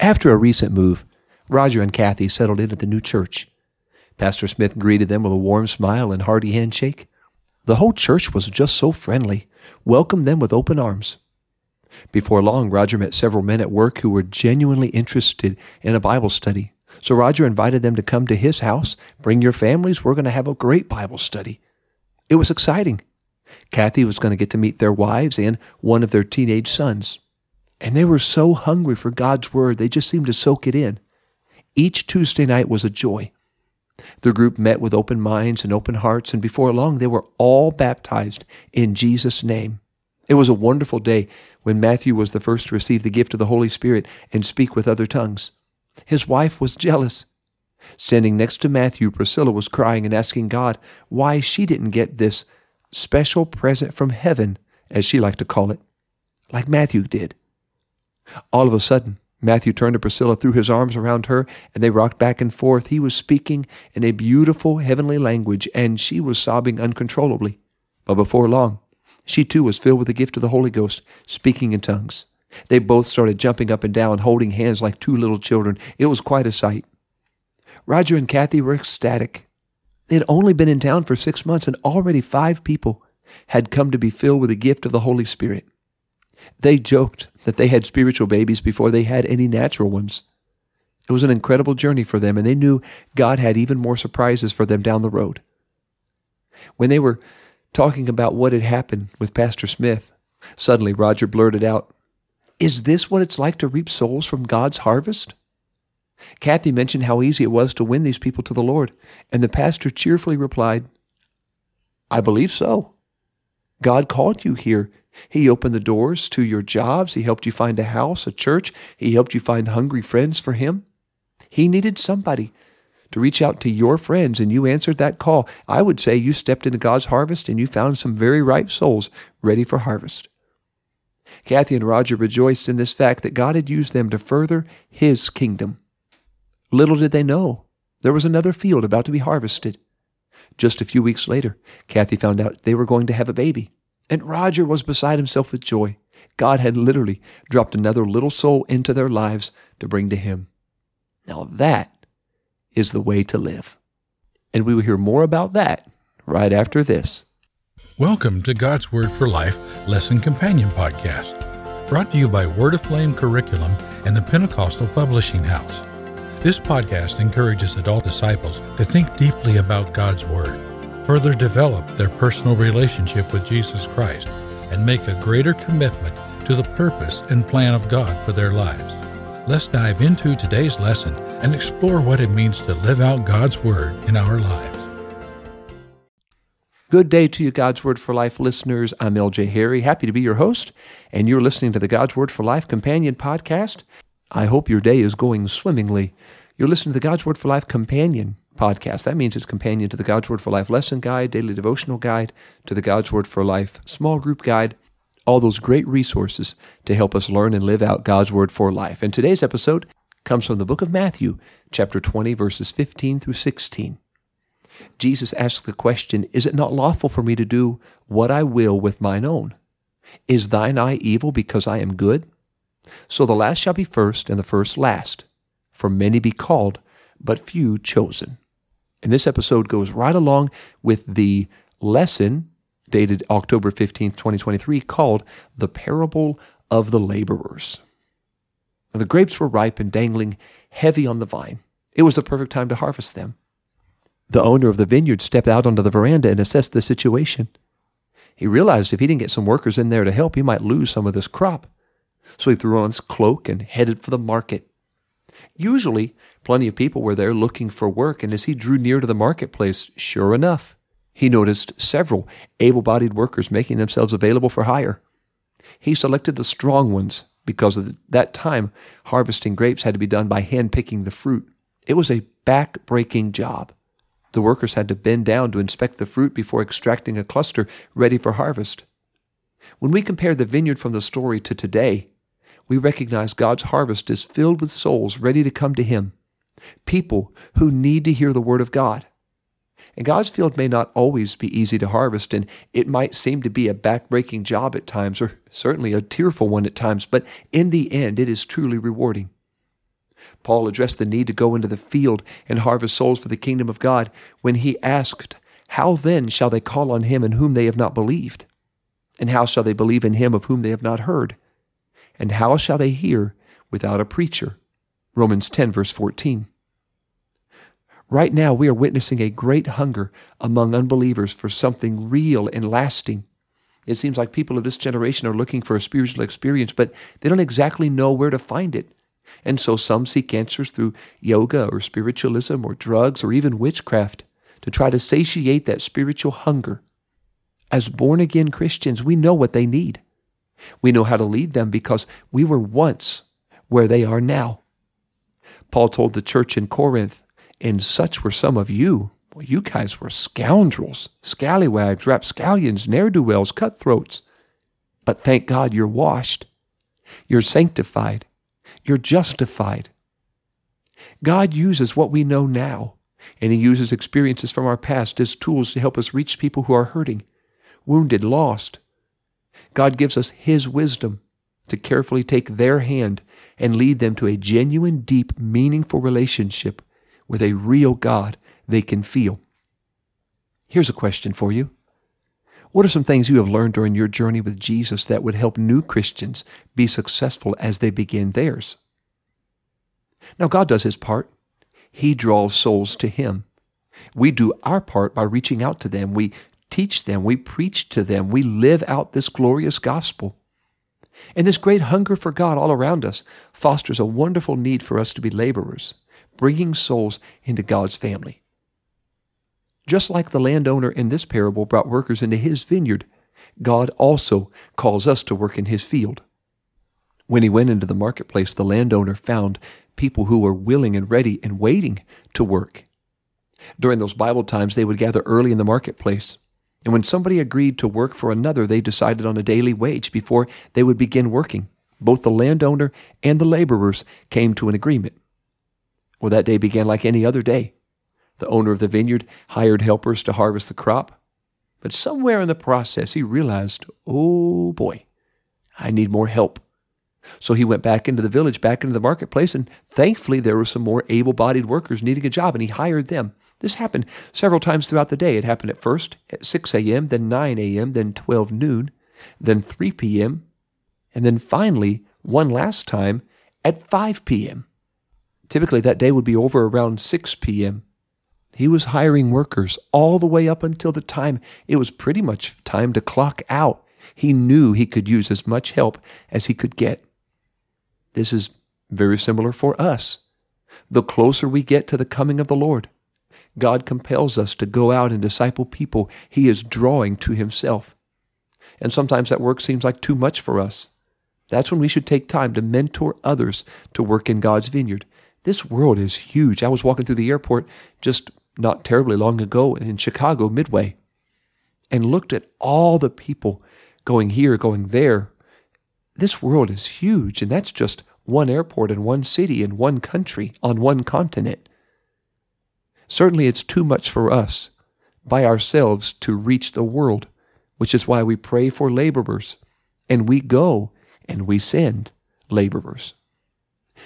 After a recent move, Roger and Kathy settled in at the new church. Pastor Smith greeted them with a warm smile and hearty handshake. The whole church was just so friendly, welcomed them with open arms. Before long, Roger met several men at work who were genuinely interested in a Bible study. So Roger invited them to come to his house. Bring your families. We're going to have a great Bible study. It was exciting. Kathy was going to get to meet their wives and one of their teenage sons. And they were so hungry for God's Word, they just seemed to soak it in. Each Tuesday night was a joy. The group met with open minds and open hearts, and before long they were all baptized in Jesus' name. It was a wonderful day when Matthew was the first to receive the gift of the Holy Spirit and speak with other tongues. His wife was jealous. Standing next to Matthew, Priscilla was crying and asking God why she didn't get this special present from heaven, as she liked to call it, like Matthew did. All of a sudden, Matthew turned to Priscilla, threw his arms around her, and they rocked back and forth. He was speaking in a beautiful heavenly language, and she was sobbing uncontrollably. But before long, she too was filled with the gift of the Holy Ghost, speaking in tongues. They both started jumping up and down, holding hands like two little children. It was quite a sight. Roger and Kathy were ecstatic. They had only been in town for six months, and already five people had come to be filled with the gift of the Holy Spirit. They joked that they had spiritual babies before they had any natural ones. It was an incredible journey for them, and they knew God had even more surprises for them down the road. When they were talking about what had happened with Pastor Smith, suddenly Roger blurted out, Is this what it's like to reap souls from God's harvest? Kathy mentioned how easy it was to win these people to the Lord, and the pastor cheerfully replied, I believe so. God called you here he opened the doors to your jobs. He helped you find a house, a church. He helped you find hungry friends for Him. He needed somebody to reach out to your friends, and you answered that call. I would say you stepped into God's harvest and you found some very ripe souls ready for harvest. Kathy and Roger rejoiced in this fact that God had used them to further His kingdom. Little did they know there was another field about to be harvested. Just a few weeks later, Kathy found out they were going to have a baby. And Roger was beside himself with joy. God had literally dropped another little soul into their lives to bring to Him. Now that is the way to live. And we will hear more about that right after this. Welcome to God's Word for Life Lesson Companion Podcast, brought to you by Word Aflame Curriculum and the Pentecostal Publishing House. This podcast encourages adult disciples to think deeply about God's Word further develop their personal relationship with Jesus Christ and make a greater commitment to the purpose and plan of God for their lives. Let's dive into today's lesson and explore what it means to live out God's Word in our lives. Good day to you, God's Word for Life listeners. I'm LJ Harry, happy to be your host, and you're listening to the God's Word for Life Companion Podcast. I hope your day is going swimmingly. You're listening to the God's Word for Life Companion podcast. That means it's companion to the God's Word for Life lesson guide, daily devotional guide, to the God's Word for Life small group guide, all those great resources to help us learn and live out God's Word for life. And today's episode comes from the book of Matthew, chapter 20, verses 15 through 16. Jesus asks the question, Is it not lawful for me to do what I will with mine own? Is thine eye evil because I am good? So the last shall be first, and the first last. For many be called, but few chosen. And this episode goes right along with the lesson dated October 15th, 2023, called The Parable of the Laborers. Now, the grapes were ripe and dangling heavy on the vine. It was the perfect time to harvest them. The owner of the vineyard stepped out onto the veranda and assessed the situation. He realized if he didn't get some workers in there to help, he might lose some of this crop. So he threw on his cloak and headed for the market. Usually, plenty of people were there looking for work, and as he drew near to the marketplace, sure enough, he noticed several able bodied workers making themselves available for hire. He selected the strong ones because at that time, harvesting grapes had to be done by hand picking the fruit. It was a back breaking job. The workers had to bend down to inspect the fruit before extracting a cluster ready for harvest. When we compare the vineyard from the story to today, we recognize God's harvest is filled with souls ready to come to Him, people who need to hear the Word of God. And God's field may not always be easy to harvest, and it might seem to be a backbreaking job at times, or certainly a tearful one at times, but in the end, it is truly rewarding. Paul addressed the need to go into the field and harvest souls for the kingdom of God when he asked, How then shall they call on him in whom they have not believed? And how shall they believe in him of whom they have not heard? And how shall they hear without a preacher? Romans 10, verse 14. Right now, we are witnessing a great hunger among unbelievers for something real and lasting. It seems like people of this generation are looking for a spiritual experience, but they don't exactly know where to find it. And so some seek answers through yoga or spiritualism or drugs or even witchcraft to try to satiate that spiritual hunger. As born again Christians, we know what they need. We know how to lead them because we were once where they are now. Paul told the church in Corinth, and such were some of you. Well, you guys were scoundrels, scallywags, rapscallions, ne'er do wells, cutthroats. But thank God you're washed. You're sanctified. You're justified. God uses what we know now, and He uses experiences from our past as tools to help us reach people who are hurting, wounded, lost. God gives us His wisdom to carefully take their hand and lead them to a genuine, deep, meaningful relationship with a real God they can feel. Here's a question for you. What are some things you have learned during your journey with Jesus that would help new Christians be successful as they begin theirs? Now, God does His part. He draws souls to Him. We do our part by reaching out to them. We teach them. We preach to them. We live out this glorious gospel. And this great hunger for God all around us fosters a wonderful need for us to be laborers, bringing souls into God's family. Just like the landowner in this parable brought workers into his vineyard, God also calls us to work in his field. When he went into the marketplace, the landowner found people who were willing and ready and waiting to work. During those Bible times, they would gather early in the marketplace. And when somebody agreed to work for another, they decided on a daily wage before they would begin working. Both the landowner and the laborers came to an agreement. Well, that day began like any other day. The owner of the vineyard hired helpers to harvest the crop. But somewhere in the process, he realized, oh boy, I need more help. So he went back into the village, back into the marketplace, and thankfully there were some more able bodied workers needing a job, and he hired them. This happened several times throughout the day. It happened at first at 6 a.m., then 9 a.m., then 12 noon, then 3 p.m., and then finally, one last time at 5 p.m. Typically, that day would be over around 6 p.m. He was hiring workers all the way up until the time it was pretty much time to clock out. He knew he could use as much help as he could get. This is very similar for us. The closer we get to the coming of the Lord, God compels us to go out and disciple people He is drawing to Himself. And sometimes that work seems like too much for us. That's when we should take time to mentor others to work in God's vineyard. This world is huge. I was walking through the airport just not terribly long ago in Chicago, Midway, and looked at all the people going here, going there. This world is huge, and that's just one airport in one city in one country on one continent. Certainly, it's too much for us by ourselves to reach the world, which is why we pray for laborers, and we go and we send laborers.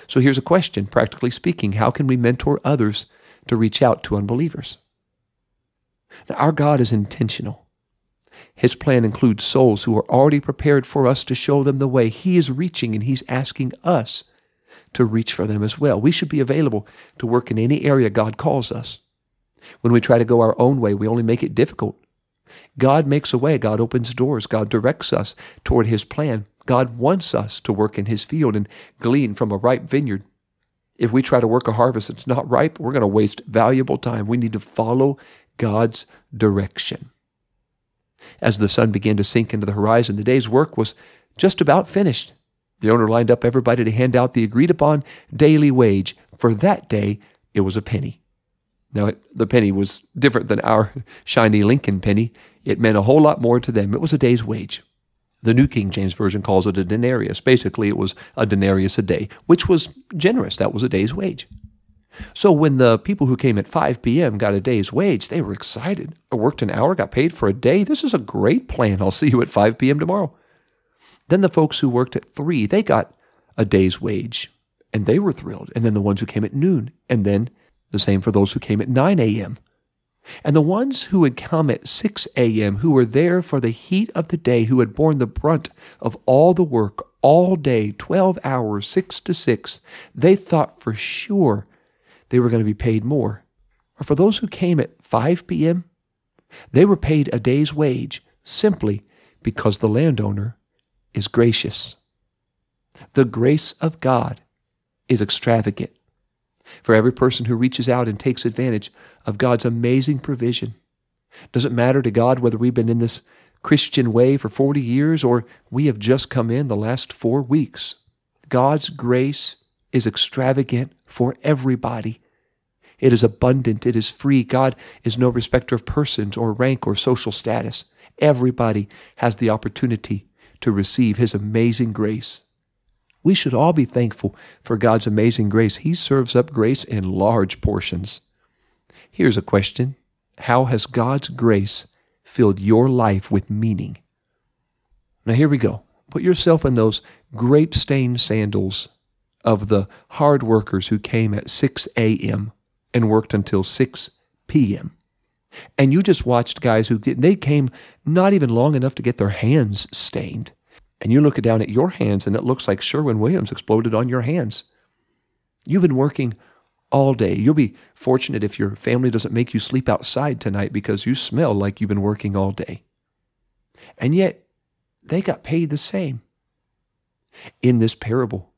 So here's a question, practically speaking how can we mentor others to reach out to unbelievers. Now, our God is intentional. His plan includes souls who are already prepared for us to show them the way. He is reaching and He's asking us to reach for them as well. We should be available to work in any area God calls us. When we try to go our own way, we only make it difficult. God makes a way, God opens doors, God directs us toward His plan. God wants us to work in His field and glean from a ripe vineyard. If we try to work a harvest that's not ripe, we're going to waste valuable time. We need to follow God's direction. As the sun began to sink into the horizon, the day's work was just about finished. The owner lined up everybody to hand out the agreed upon daily wage. For that day, it was a penny. Now, the penny was different than our shiny Lincoln penny. It meant a whole lot more to them. It was a day's wage. The New King James Version calls it a denarius. Basically, it was a denarius a day, which was generous. That was a day's wage. So when the people who came at 5 p.m. got a day's wage, they were excited. I worked an hour, got paid for a day. This is a great plan. I'll see you at 5 p.m. tomorrow. Then the folks who worked at 3, they got a day's wage. and they were thrilled. And then the ones who came at noon, and then the same for those who came at 9 a.m. And the ones who had come at 6 a.m., who were there for the heat of the day, who had borne the brunt of all the work all day, 12 hours, 6 to 6, they thought for sure they were going to be paid more. Or for those who came at 5 p.m., they were paid a day's wage simply because the landowner is gracious. The grace of God is extravagant for every person who reaches out and takes advantage of God's amazing provision. Does it matter to God whether we've been in this Christian way for 40 years or we have just come in the last four weeks? God's grace is extravagant for everybody. It is abundant. It is free. God is no respecter of persons or rank or social status. Everybody has the opportunity to receive His amazing grace. We should all be thankful for God's amazing grace. He serves up grace in large portions. Here's a question How has God's grace filled your life with meaning? Now, here we go. Put yourself in those grape stained sandals of the hard workers who came at 6 a.m. and worked until 6 p.m. And you just watched guys who did, they came not even long enough to get their hands stained and you look down at your hands and it looks like Sherwin Williams exploded on your hands. You've been working all day. You'll be fortunate if your family doesn't make you sleep outside tonight because you smell like you've been working all day. And yet, they got paid the same. In this parable,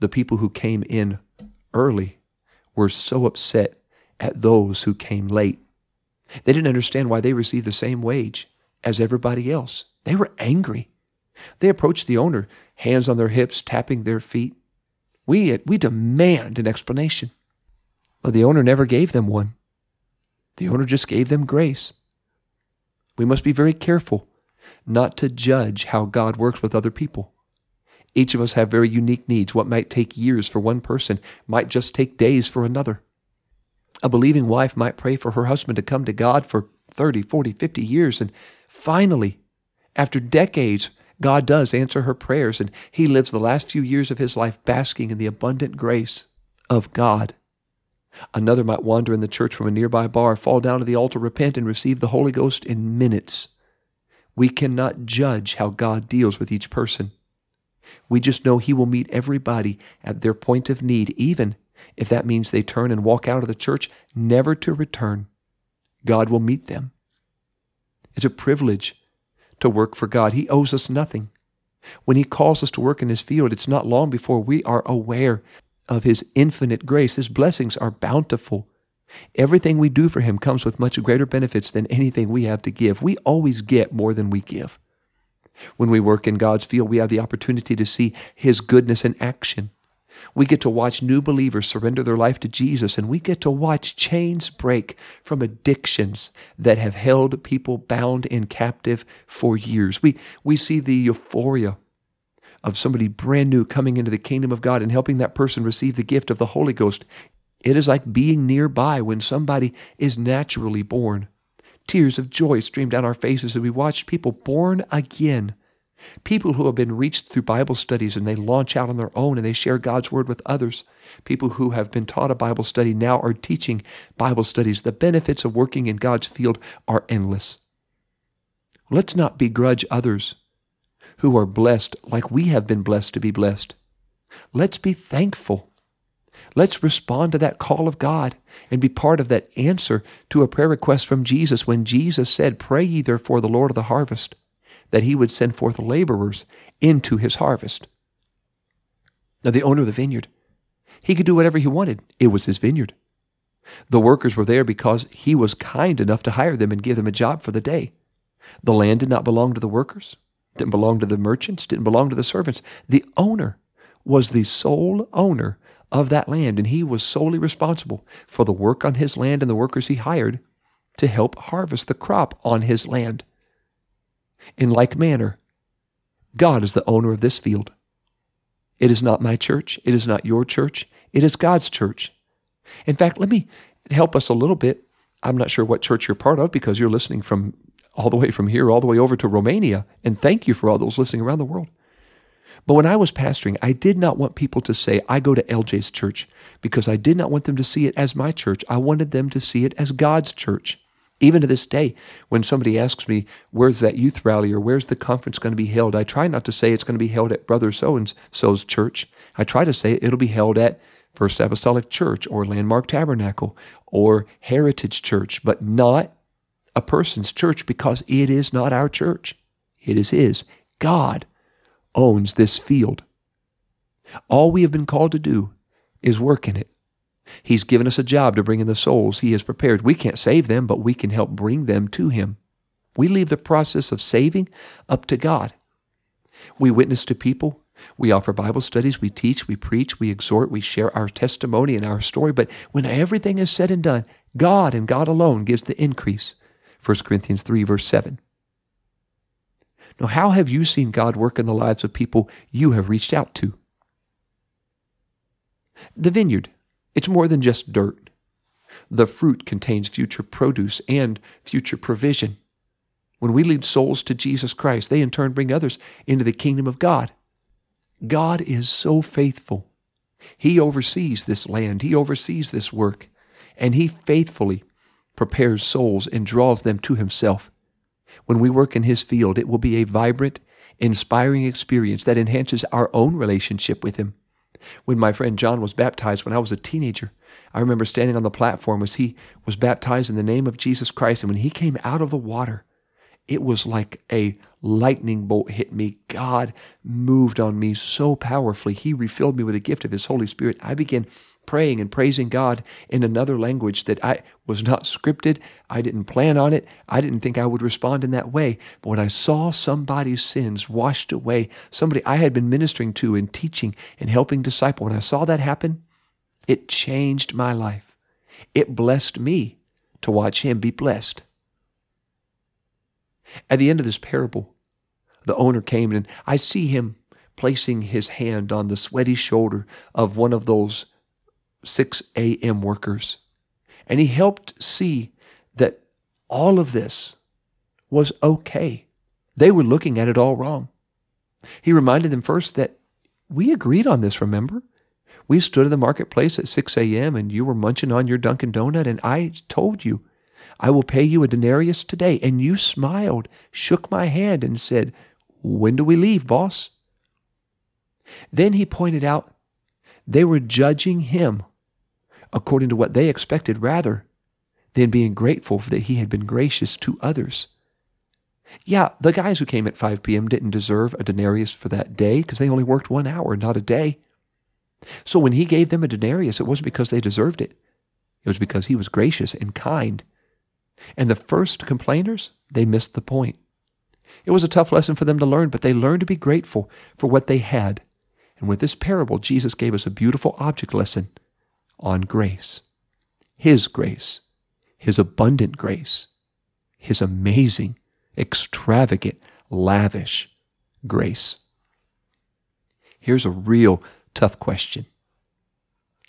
the people who came in early were so upset at those who came late. They didn't understand why they received the same wage as everybody else. They were angry. They approached the owner, hands on their hips, tapping their feet. We, we demand an explanation. But the owner never gave them one. The owner just gave them grace. We must be very careful not to judge how God works with other people. Each of us have very unique needs. What might take years for one person might just take days for another. A believing wife might pray for her husband to come to God for 30, 40, 50 years, and finally, after decades, God does answer her prayers, and he lives the last few years of his life basking in the abundant grace of God. Another might wander in the church from a nearby bar, fall down to the altar, repent, and receive the Holy Ghost in minutes. We cannot judge how God deals with each person. We just know He will meet everybody at their point of need, even if that means they turn and walk out of the church, never to return. God will meet them. It's a privilege to work for God. He owes us nothing. When He calls us to work in His field, it's not long before we are aware of His infinite grace. His blessings are bountiful. Everything we do for Him comes with much greater benefits than anything we have to give. We always get more than we give. When we work in God's field, we have the opportunity to see His goodness in action. We get to watch new believers surrender their life to Jesus, and we get to watch chains break from addictions that have held people bound and captive for years. We, we see the euphoria of somebody brand new coming into the kingdom of God and helping that person receive the gift of the Holy Ghost. It is like being nearby when somebody is naturally born. Tears of joy stream down our faces as we watch people born again People who have been reached through Bible studies and they launch out on their own and they share God's word with others. People who have been taught a Bible study now are teaching Bible studies. The benefits of working in God's field are endless. Let's not begrudge others who are blessed like we have been blessed to be blessed. Let's be thankful. Let's respond to that call of God and be part of that answer to a prayer request from Jesus when Jesus said, Pray ye therefore the Lord of the harvest that he would send forth laborers into his harvest. Now, the owner of the vineyard, he could do whatever he wanted. It was his vineyard. The workers were there because he was kind enough to hire them and give them a job for the day. The land did not belong to the workers, didn't belong to the merchants, didn't belong to the servants. The owner was the sole owner of that land, and he was solely responsible for the work on his land and the workers he hired to help harvest the crop on his land. In like manner, God is the owner of this field. It is not my church. It is not your church. It is God's church. In fact, let me help us a little bit. I'm not sure what church you're part of because you're listening from all the way from here all the way over to Romania. And thank you for all those listening around the world. But when I was pastoring, I did not want people to say, I go to LJ's church, because I did not want them to see it as my church. I wanted them to see it as God's church. Even to this day, when somebody asks me, where's that youth rally or where's the conference going to be held, I try not to say it's going to be held at Brother so and so's church. I try to say it'll be held at First Apostolic Church or Landmark Tabernacle or Heritage Church, but not a person's church because it is not our church. It is His. God owns this field. All we have been called to do is work in it. He's given us a job to bring in the souls He has prepared. We can't save them, but we can help bring them to Him. We leave the process of saving up to God. We witness to people. We offer Bible studies. We teach. We preach. We exhort. We share our testimony and our story. But when everything is said and done, God and God alone gives the increase. 1 Corinthians 3, verse 7. Now, how have you seen God work in the lives of people you have reached out to? The vineyard it's more than just dirt. The fruit contains future produce and future provision. When we lead souls to Jesus Christ, they in turn bring others into the kingdom of God. God is so faithful. He oversees this land, He oversees this work, and He faithfully prepares souls and draws them to Himself. When we work in His field, it will be a vibrant, inspiring experience that enhances our own relationship with Him. When my friend John was baptized when I was a teenager, I remember standing on the platform as he was baptized in the name of Jesus Christ. And when he came out of the water, it was like a lightning bolt hit me. God moved on me so powerfully. He refilled me with the gift of His Holy Spirit. I began praying and praising God in another language that I was not scripted. I didn't plan on it. I didn't think I would respond in that way. But when I saw somebody's sins washed away, somebody I had been ministering to and teaching and helping disciple, when I saw that happen, it changed my life. It blessed me to watch him be blessed. At the end of this parable, the owner came and I see him placing his hand on the sweaty shoulder of one of those 6 a.m. workers. And he helped see that all of this was okay. They were looking at it all wrong. He reminded them first that we agreed on this, remember? We stood in the marketplace at 6 a.m. and you were munching on your Dunkin' Donut, and I told you, I will pay you a denarius today. And you smiled, shook my hand, and said, When do we leave, boss? Then he pointed out they were judging him according to what they expected rather than being grateful that he had been gracious to others. Yeah, the guys who came at 5 p.m. didn't deserve a denarius for that day because they only worked one hour, not a day. So when he gave them a denarius, it wasn't because they deserved it. It was because he was gracious and kind. And the first complainers, they missed the point. It was a tough lesson for them to learn, but they learned to be grateful for what they had. And with this parable, Jesus gave us a beautiful object lesson on grace. His grace, His abundant grace, His amazing, extravagant, lavish grace. Here's a real tough question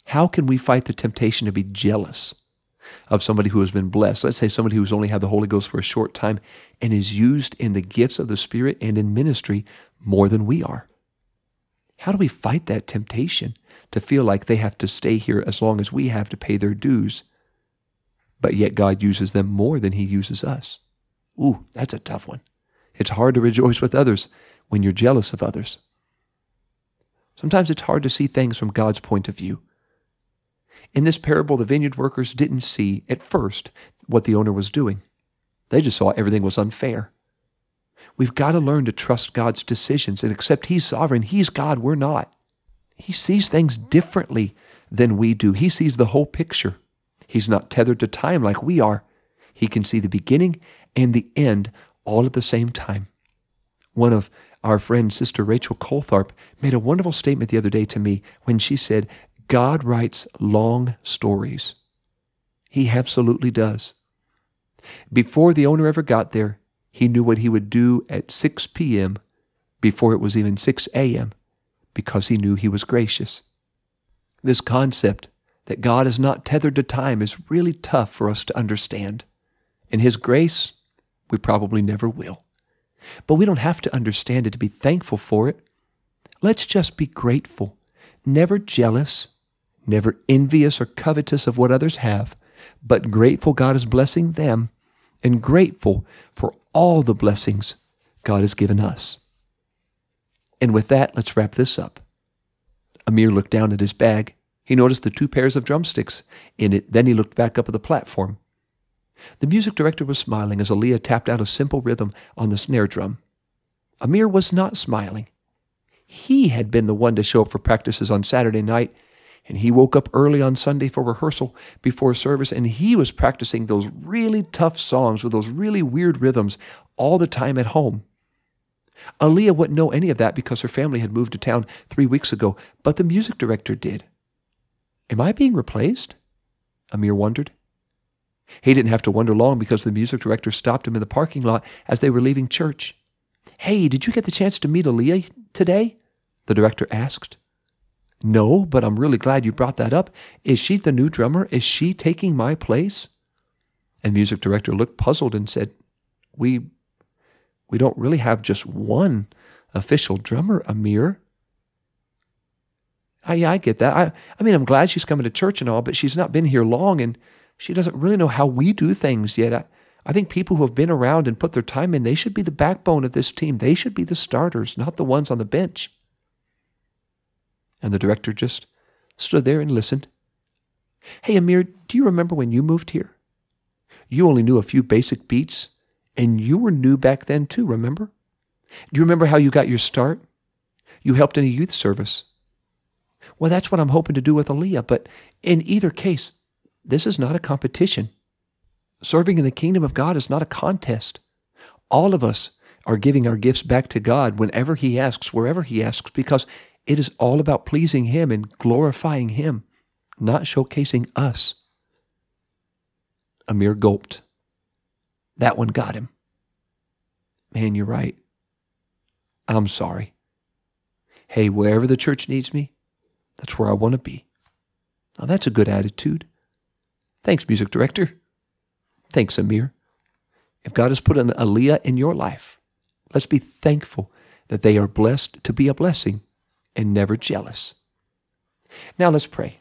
How can we fight the temptation to be jealous? Of somebody who has been blessed. Let's say somebody who's only had the Holy Ghost for a short time and is used in the gifts of the Spirit and in ministry more than we are. How do we fight that temptation to feel like they have to stay here as long as we have to pay their dues, but yet God uses them more than He uses us? Ooh, that's a tough one. It's hard to rejoice with others when you're jealous of others. Sometimes it's hard to see things from God's point of view. In this parable, the vineyard workers didn't see at first what the owner was doing. They just saw everything was unfair. We've got to learn to trust God's decisions and accept He's sovereign. He's God, we're not. He sees things differently than we do. He sees the whole picture. He's not tethered to time like we are. He can see the beginning and the end all at the same time. One of our friend, Sister Rachel Coltharp, made a wonderful statement the other day to me when she said, God writes long stories. He absolutely does. Before the owner ever got there, he knew what he would do at 6 p.m. before it was even 6 a.m. because he knew he was gracious. This concept that God is not tethered to time is really tough for us to understand. In His grace, we probably never will. But we don't have to understand it to be thankful for it. Let's just be grateful, never jealous, never envious or covetous of what others have, but grateful God is blessing them and grateful for all the blessings God has given us. And with that, let's wrap this up. Amir looked down at his bag. He noticed the two pairs of drumsticks in it. Then he looked back up at the platform. The music director was smiling as Aaliyah tapped out a simple rhythm on the snare drum. Amir was not smiling. He had been the one to show up for practices on Saturday night, and he woke up early on Sunday for rehearsal before service, and he was practicing those really tough songs with those really weird rhythms all the time at home. Aaliyah wouldn't know any of that because her family had moved to town three weeks ago, but the music director did. Am I being replaced? Amir wondered. He didn't have to wonder long because the music director stopped him in the parking lot as they were leaving church. Hey, did you get the chance to meet Aaliyah today? The director asked. No, but I'm really glad you brought that up. Is she the new drummer? Is she taking my place? And music director looked puzzled and said, We we don't really have just one official drummer, Amir. I, yeah, I get that. I, I mean, I'm glad she's coming to church and all, but she's not been here long and she doesn't really know how we do things yet. I, I think people who have been around and put their time in, they should be the backbone of this team. They should be the starters, not the ones on the bench. And the director just stood there and listened. Hey, Amir, do you remember when you moved here? You only knew a few basic beats and you were new back then too, remember? Do you remember how you got your start? You helped in a youth service. Well, that's what I'm hoping to do with Aaliyah, but in either case, this is not a competition. Serving in the kingdom of God is not a contest. All of us are giving our gifts back to God whenever He asks, wherever He asks, because it is all about pleasing Him and glorifying Him, not showcasing us. Amir gulped. That one got him. Man, you're right. I'm sorry. Hey, wherever the church needs me, that's where I want to be. Now, that's a good attitude. Thanks, music director. Thanks, Amir. If God has put an Aaliyah in your life, let's be thankful that they are blessed to be a blessing and never jealous. Now let's pray.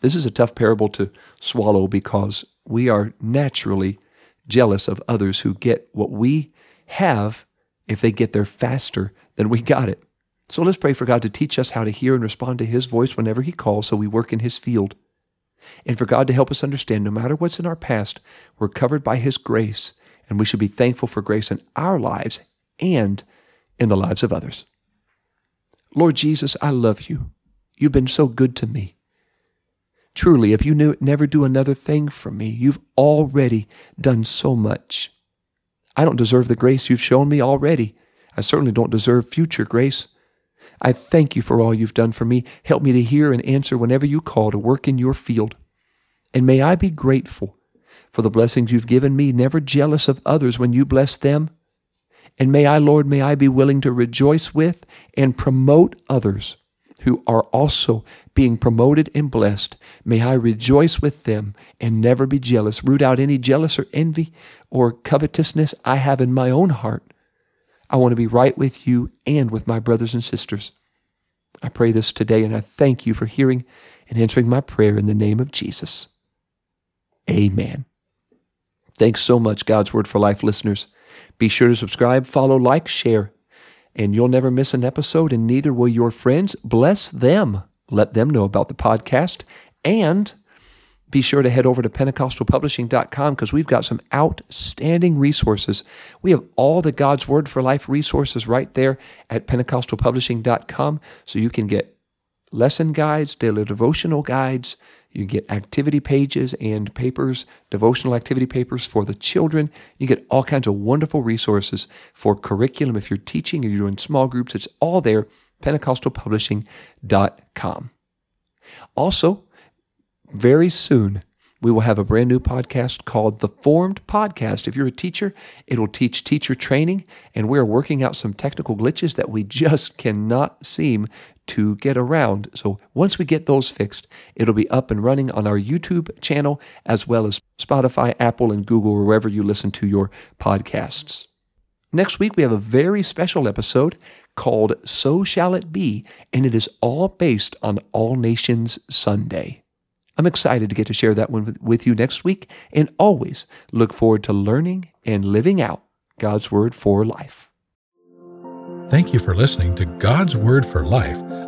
This is a tough parable to swallow because we are naturally jealous of others who get what we have if they get there faster than we got it. So let's pray for God to teach us how to hear and respond to His voice whenever He calls so we work in His field. And for God to help us understand no matter what's in our past, we're covered by His grace, and we should be thankful for grace in our lives and in the lives of others. Lord Jesus, I love you. You've been so good to me. Truly, if you knew, never do another thing for me, you've already done so much. I don't deserve the grace you've shown me already. I certainly don't deserve future grace. I thank you for all you've done for me. Help me to hear and answer whenever you call to work in your field. And may I be grateful for the blessings you've given me, never jealous of others when you bless them. And may I, Lord, may I be willing to rejoice with and promote others who are also being promoted and blessed. May I rejoice with them and never be jealous. Root out any jealous or envy or covetousness I have in my own heart. I want to be right with you and with my brothers and sisters. I pray this today and I thank you for hearing and answering my prayer in the name of Jesus. Amen. Thanks so much, God's Word for Life listeners. Be sure to subscribe, follow, like, share and you'll never miss an episode, and neither will your friends. Bless them. Let them know about the podcast. And be sure to head over to PentecostalPublishing.com because we've got some outstanding resources. We have all the God's Word for Life resources right there at PentecostalPublishing.com so you can get lesson guides, daily devotional guides, you get activity pages and papers, devotional activity papers for the children. You get all kinds of wonderful resources for curriculum. If you're teaching or you're doing small groups, it's all there, pentecostalpublishing.com. Also, very soon, we will have a brand new podcast called The Formed Podcast. If you're a teacher, it'll teach teacher training, and we're working out some technical glitches that we just cannot seem to get around. So once we get those fixed, it'll be up and running on our YouTube channel as well as Spotify, Apple, and Google, wherever you listen to your podcasts. Next week, we have a very special episode called So Shall It Be, and it is all based on All Nations Sunday. I'm excited to get to share that one with you next week, and always look forward to learning and living out God's Word for life. Thank you for listening to God's Word for Life